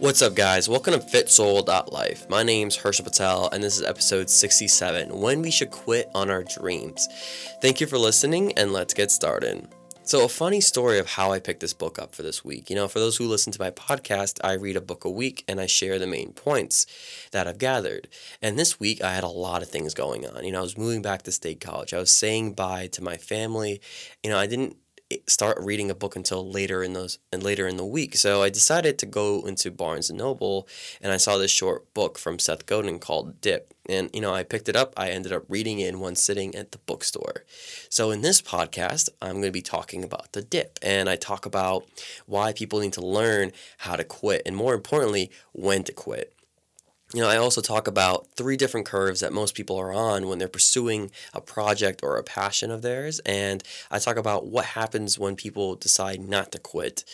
What's up, guys? Welcome to FitSoul.life. My name's Hershel Patel, and this is episode 67 When We Should Quit on Our Dreams. Thank you for listening, and let's get started. So, a funny story of how I picked this book up for this week. You know, for those who listen to my podcast, I read a book a week and I share the main points that I've gathered. And this week, I had a lot of things going on. You know, I was moving back to state college, I was saying bye to my family. You know, I didn't start reading a book until later in those and later in the week. So I decided to go into Barnes and Noble and I saw this short book from Seth Godin called Dip. And you know, I picked it up. I ended up reading it in one sitting at the bookstore. So in this podcast, I'm going to be talking about the dip and I talk about why people need to learn how to quit and more importantly, when to quit you know, I also talk about three different curves that most people are on when they're pursuing a project or a passion of theirs. And I talk about what happens when people decide not to quit.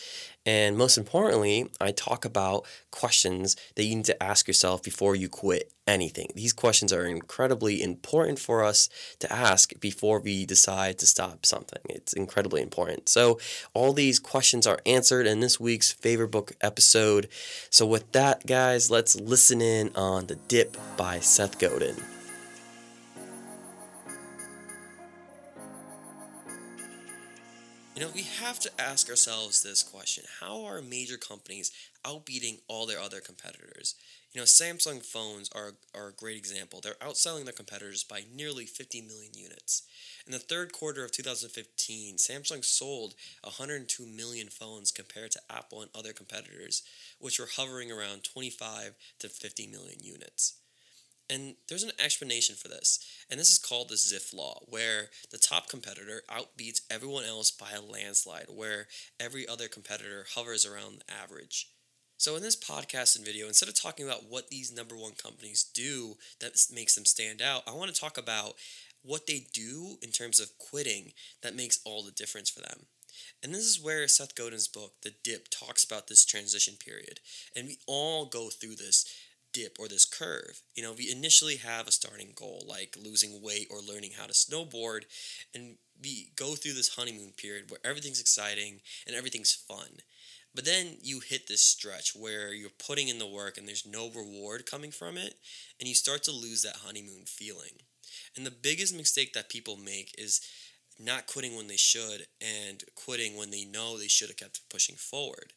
And most importantly, I talk about questions that you need to ask yourself before you quit anything. These questions are incredibly important for us to ask before we decide to stop something. It's incredibly important. So, all these questions are answered in this week's favorite book episode. So, with that, guys, let's listen in on The Dip by Seth Godin. You know, we have to ask ourselves this question How are major companies outbeating all their other competitors? You know, Samsung phones are, are a great example. They're outselling their competitors by nearly 50 million units. In the third quarter of 2015, Samsung sold 102 million phones compared to Apple and other competitors, which were hovering around 25 to 50 million units. And there's an explanation for this, and this is called the Zipf law, where the top competitor outbeats everyone else by a landslide, where every other competitor hovers around the average. So, in this podcast and video, instead of talking about what these number one companies do that makes them stand out, I want to talk about what they do in terms of quitting that makes all the difference for them. And this is where Seth Godin's book, The Dip, talks about this transition period. And we all go through this dip or this curve. You know, we initially have a starting goal like losing weight or learning how to snowboard, and we go through this honeymoon period where everything's exciting and everything's fun. But then you hit this stretch where you're putting in the work and there's no reward coming from it, and you start to lose that honeymoon feeling. And the biggest mistake that people make is not quitting when they should and quitting when they know they should have kept pushing forward.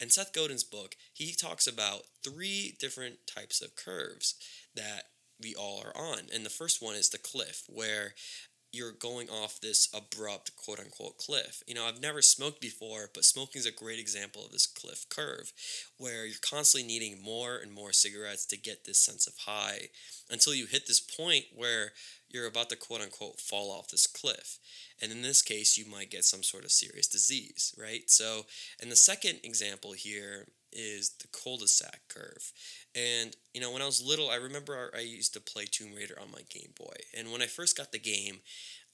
In Seth Godin's book, he talks about three different types of curves that we all are on. And the first one is the cliff, where you're going off this abrupt quote unquote cliff. You know, I've never smoked before, but smoking is a great example of this cliff curve where you're constantly needing more and more cigarettes to get this sense of high until you hit this point where you're about to quote unquote fall off this cliff. And in this case, you might get some sort of serious disease, right? So, and the second example here is the cul-de-sac curve. And you know, when I was little, I remember I used to play Tomb Raider on my Game Boy. And when I first got the game,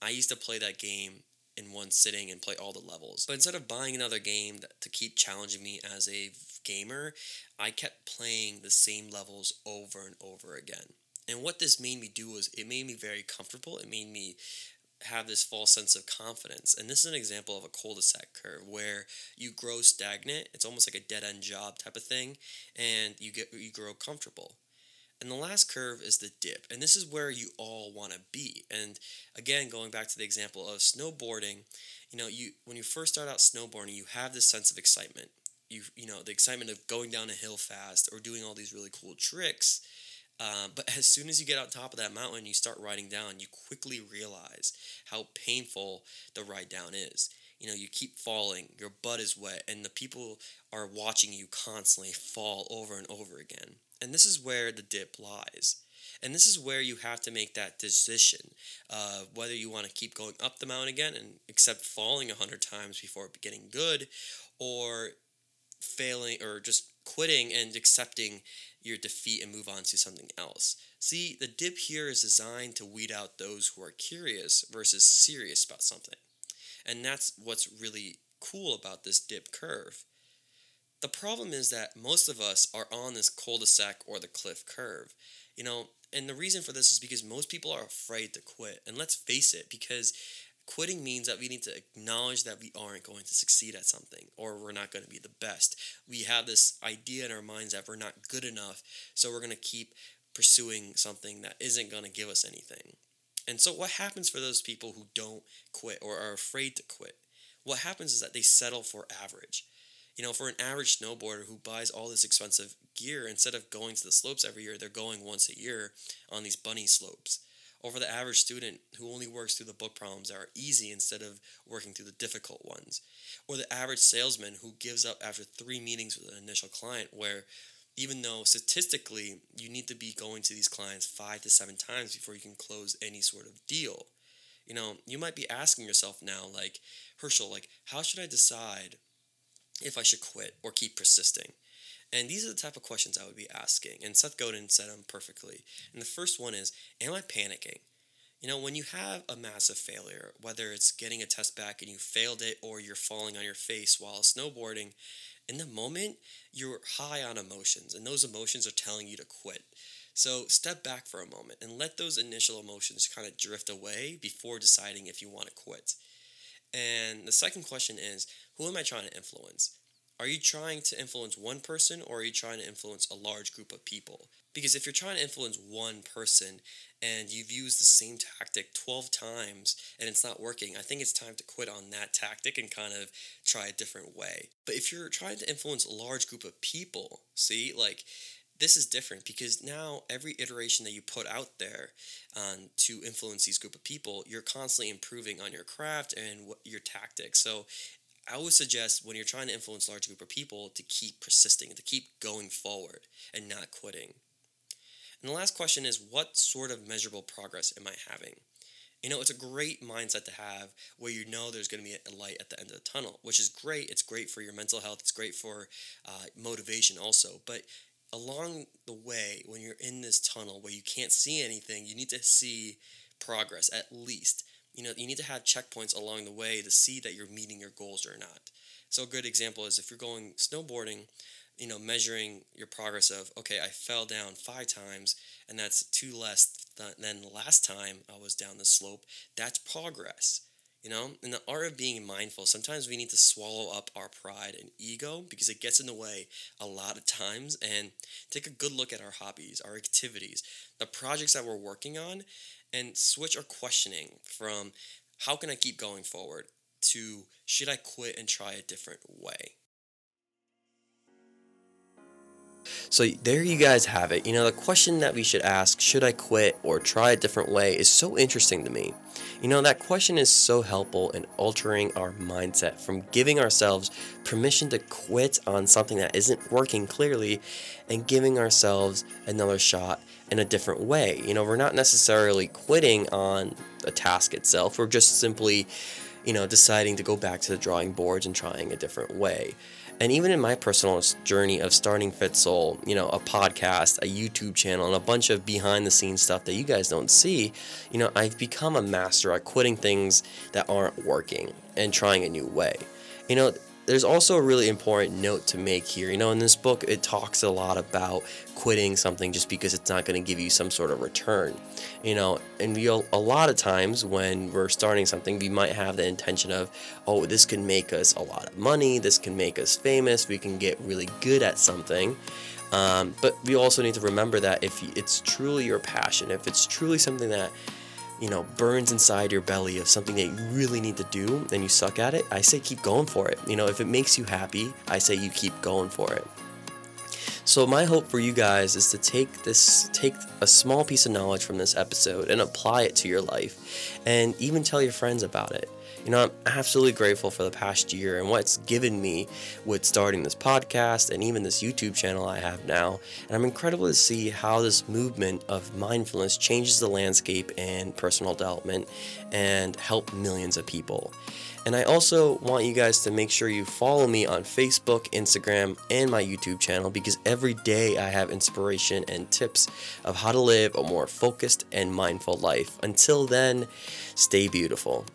I used to play that game in one sitting and play all the levels. But instead of buying another game to keep challenging me as a gamer, I kept playing the same levels over and over again. And what this made me do was it made me very comfortable. It made me have this false sense of confidence. And this is an example of a cul-de-sac curve where you grow stagnant. It's almost like a dead-end job type of thing, and you get you grow comfortable. And the last curve is the dip, and this is where you all want to be. And again, going back to the example of snowboarding, you know, you when you first start out snowboarding, you have this sense of excitement. You you know the excitement of going down a hill fast or doing all these really cool tricks um, but as soon as you get on top of that mountain, you start riding down, you quickly realize how painful the ride down is. You know, you keep falling, your butt is wet, and the people are watching you constantly fall over and over again. And this is where the dip lies. And this is where you have to make that decision of whether you want to keep going up the mountain again and accept falling a hundred times before getting good, or failing or just quitting and accepting your defeat and move on to something else. See, the dip here is designed to weed out those who are curious versus serious about something. And that's what's really cool about this dip curve. The problem is that most of us are on this cul de sac or the cliff curve. You know, and the reason for this is because most people are afraid to quit. And let's face it, because Quitting means that we need to acknowledge that we aren't going to succeed at something or we're not going to be the best. We have this idea in our minds that we're not good enough, so we're going to keep pursuing something that isn't going to give us anything. And so, what happens for those people who don't quit or are afraid to quit? What happens is that they settle for average. You know, for an average snowboarder who buys all this expensive gear, instead of going to the slopes every year, they're going once a year on these bunny slopes. For the average student who only works through the book problems that are easy instead of working through the difficult ones. Or the average salesman who gives up after three meetings with an initial client, where even though statistically you need to be going to these clients five to seven times before you can close any sort of deal. You know, you might be asking yourself now, like, Herschel, like, how should I decide if I should quit or keep persisting? And these are the type of questions I would be asking. And Seth Godin said them perfectly. And the first one is Am I panicking? You know, when you have a massive failure, whether it's getting a test back and you failed it or you're falling on your face while snowboarding, in the moment, you're high on emotions, and those emotions are telling you to quit. So step back for a moment and let those initial emotions kind of drift away before deciding if you want to quit. And the second question is who am I trying to influence? Are you trying to influence one person or are you trying to influence a large group of people? Because if you're trying to influence one person and you've used the same tactic 12 times and it's not working, I think it's time to quit on that tactic and kind of try a different way. But if you're trying to influence a large group of people, see, like this is different because now every iteration that you put out there um, to influence these group of people, you're constantly improving on your craft and what, your tactics. So I would suggest when you're trying to influence large group of people to keep persisting, to keep going forward and not quitting. And the last question is what sort of measurable progress am I having? You know, it's a great mindset to have where you know there's going to be a light at the end of the tunnel, which is great. It's great for your mental health, it's great for uh, motivation also. But along the way, when you're in this tunnel where you can't see anything, you need to see progress at least you know you need to have checkpoints along the way to see that you're meeting your goals or not. So a good example is if you're going snowboarding you know measuring your progress of okay i fell down five times and that's two less than the last time i was down the slope that's progress you know in the art of being mindful sometimes we need to swallow up our pride and ego because it gets in the way a lot of times and take a good look at our hobbies our activities the projects that we're working on and switch our questioning from how can I keep going forward to should I quit and try a different way? So there you guys have it. You know, the question that we should ask, should I quit or try a different way, is so interesting to me. You know, that question is so helpful in altering our mindset from giving ourselves permission to quit on something that isn't working clearly and giving ourselves another shot in a different way. You know, we're not necessarily quitting on the task itself, we're just simply, you know, deciding to go back to the drawing boards and trying a different way. And even in my personal journey of starting FitSoul, you know, a podcast, a YouTube channel, and a bunch of behind the scenes stuff that you guys don't see, you know, I've become a master at quitting things that aren't working and trying a new way. You know, there's also a really important note to make here. You know, in this book, it talks a lot about quitting something just because it's not going to give you some sort of return. You know, and we a lot of times when we're starting something, we might have the intention of, oh, this can make us a lot of money, this can make us famous, we can get really good at something. Um, but we also need to remember that if it's truly your passion, if it's truly something that you know, burns inside your belly of something that you really need to do and you suck at it, I say keep going for it. You know, if it makes you happy, I say you keep going for it. So my hope for you guys is to take this take a small piece of knowledge from this episode and apply it to your life and even tell your friends about it. You know, I'm absolutely grateful for the past year and what it's given me with starting this podcast and even this YouTube channel I have now. And I'm incredible to see how this movement of mindfulness changes the landscape and personal development and help millions of people. And I also want you guys to make sure you follow me on Facebook, Instagram, and my YouTube channel because every day I have inspiration and tips of how to live a more focused and mindful life. Until then, stay beautiful.